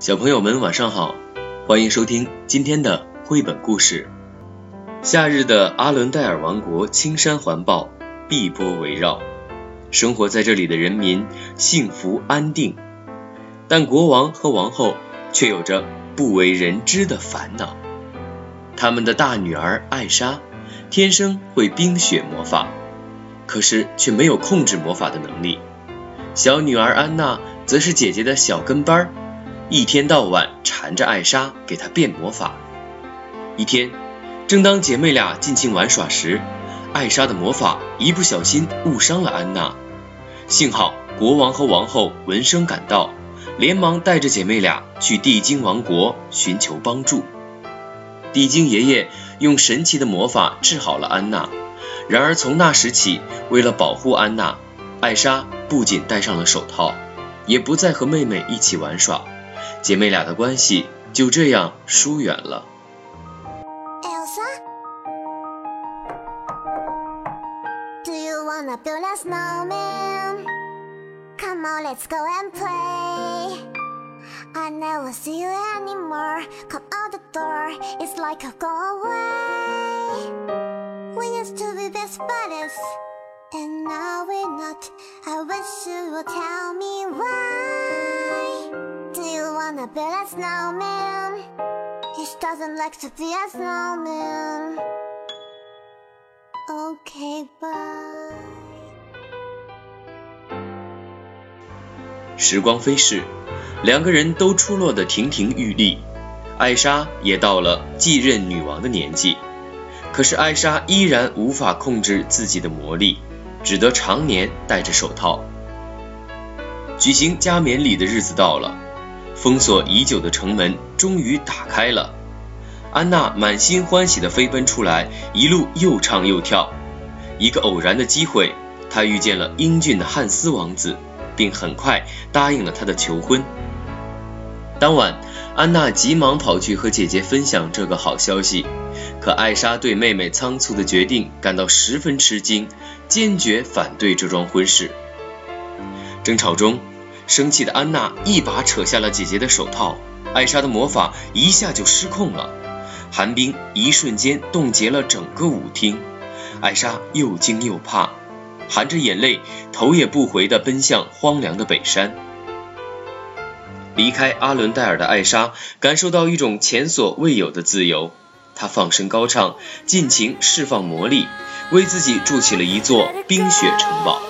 小朋友们晚上好，欢迎收听今天的绘本故事。夏日的阿伦戴尔王国，青山环抱，碧波围绕，生活在这里的人民幸福安定，但国王和王后却有着不为人知的烦恼。他们的大女儿艾莎天生会冰雪魔法，可是却没有控制魔法的能力。小女儿安娜则是姐姐的小跟班儿。一天到晚缠着艾莎给她变魔法。一天，正当姐妹俩尽情玩耍时，艾莎的魔法一不小心误伤了安娜。幸好国王和王后闻声赶到，连忙带着姐妹俩去地精王国寻求帮助。地精爷爷用神奇的魔法治好了安娜。然而从那时起，为了保护安娜，艾莎不仅戴上了手套，也不再和妹妹一起玩耍。姐妹俩的关系就这样疏远了。Do you wanna build a snowman? Come on, let's go and play. I never see you anymore. Come out the door, it's like a go away. We used to be best buddies, and now we're not. I wish you would tell me why. Wanna build a snowman? He doesn't like to be a snowman. Okay, bye. 时光飞逝，两个人都出落得亭亭玉立。艾莎也到了继任女王的年纪，可是艾莎依然无法控制自己的魔力，只得常年戴着手套。举行加冕礼的日子到了。封锁已久的城门终于打开了，安娜满心欢喜地飞奔出来，一路又唱又跳。一个偶然的机会，她遇见了英俊的汉斯王子，并很快答应了他的求婚。当晚，安娜急忙跑去和姐姐分享这个好消息，可艾莎对妹妹仓促的决定感到十分吃惊，坚决反对这桩婚事。争吵中。生气的安娜一把扯下了姐姐的手套，艾莎的魔法一下就失控了，寒冰一瞬间冻结了整个舞厅。艾莎又惊又怕，含着眼泪，头也不回地奔向荒凉的北山。离开阿伦戴尔的艾莎感受到一种前所未有的自由，她放声高唱，尽情释放魔力，为自己筑起了一座冰雪城堡。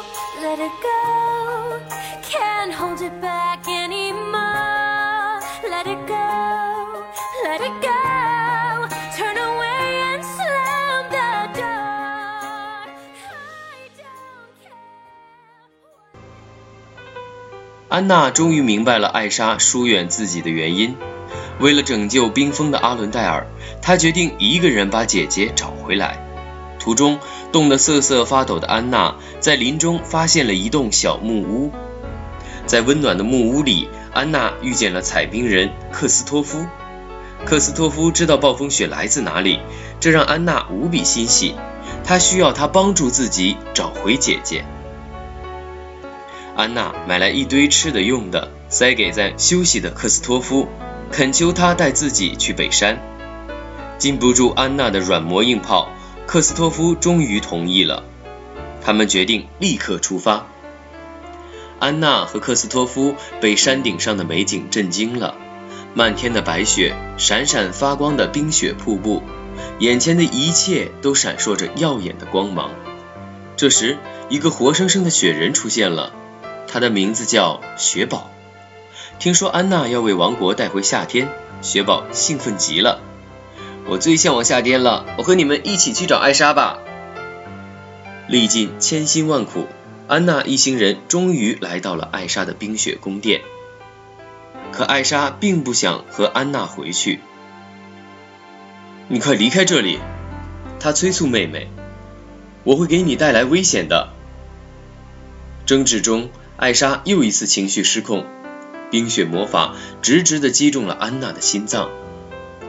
安娜终于明白了艾莎疏远自己的原因。为了拯救冰封的阿伦戴尔，她决定一个人把姐姐找回来。途中，冻得瑟瑟发抖的安娜在林中发现了一栋小木屋。在温暖的木屋里，安娜遇见了采冰人克斯托夫。克斯托夫知道暴风雪来自哪里，这让安娜无比欣喜。她需要他帮助自己找回姐姐。安娜买来一堆吃的用的，塞给在休息的克斯托夫，恳求他带自己去北山。禁不住安娜的软磨硬泡，克斯托夫终于同意了。他们决定立刻出发。安娜和克斯托夫被山顶上的美景震惊了：漫天的白雪，闪闪发光的冰雪瀑布，眼前的一切都闪烁着耀眼的光芒。这时，一个活生生的雪人出现了。他的名字叫雪宝。听说安娜要为王国带回夏天，雪宝兴奋极了。我最向往夏天了，我和你们一起去找艾莎吧。历尽千辛万苦，安娜一行人终于来到了艾莎的冰雪宫殿。可艾莎并不想和安娜回去。你快离开这里！她催促妹妹：“我会给你带来危险的。”争执中。艾莎又一次情绪失控，冰雪魔法直直地击中了安娜的心脏。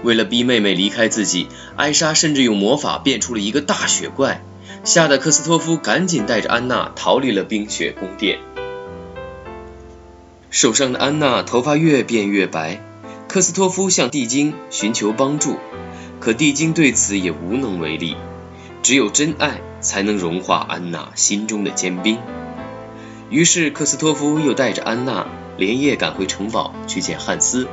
为了逼妹妹离开自己，艾莎甚至用魔法变出了一个大雪怪，吓得克斯托夫赶紧带着安娜逃离了冰雪宫殿。受伤的安娜头发越变越白，克斯托夫向地精寻求帮助，可地精对此也无能为力。只有真爱才能融化安娜心中的坚冰。于是克斯托夫又带着安娜连夜赶回城堡去见汉斯。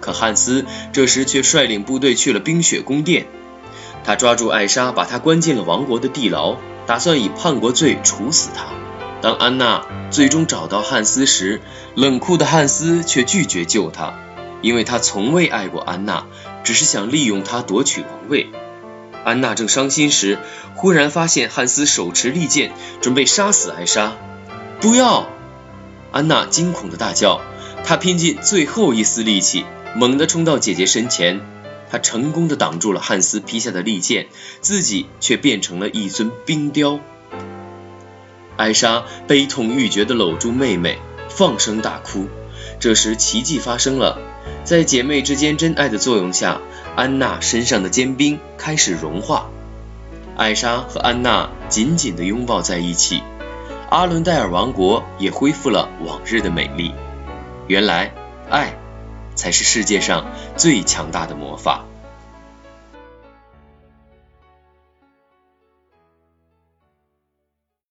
可汉斯这时却率领部队去了冰雪宫殿，他抓住艾莎，把她关进了王国的地牢，打算以叛国罪处死她。当安娜最终找到汉斯时，冷酷的汉斯却拒绝救她，因为他从未爱过安娜，只是想利用她夺取王位。安娜正伤心时，忽然发现汉斯手持利剑，准备杀死艾莎。不要！安娜惊恐的大叫，她拼尽最后一丝力气。猛地冲到姐姐身前，他成功的挡住了汉斯劈下的利剑，自己却变成了一尊冰雕。艾莎悲痛欲绝地搂住妹妹，放声大哭。这时奇迹发生了，在姐妹之间真爱的作用下，安娜身上的坚冰开始融化。艾莎和安娜紧紧地拥抱在一起，阿伦戴尔王国也恢复了往日的美丽。原来，爱。才是世界上最强大的魔法。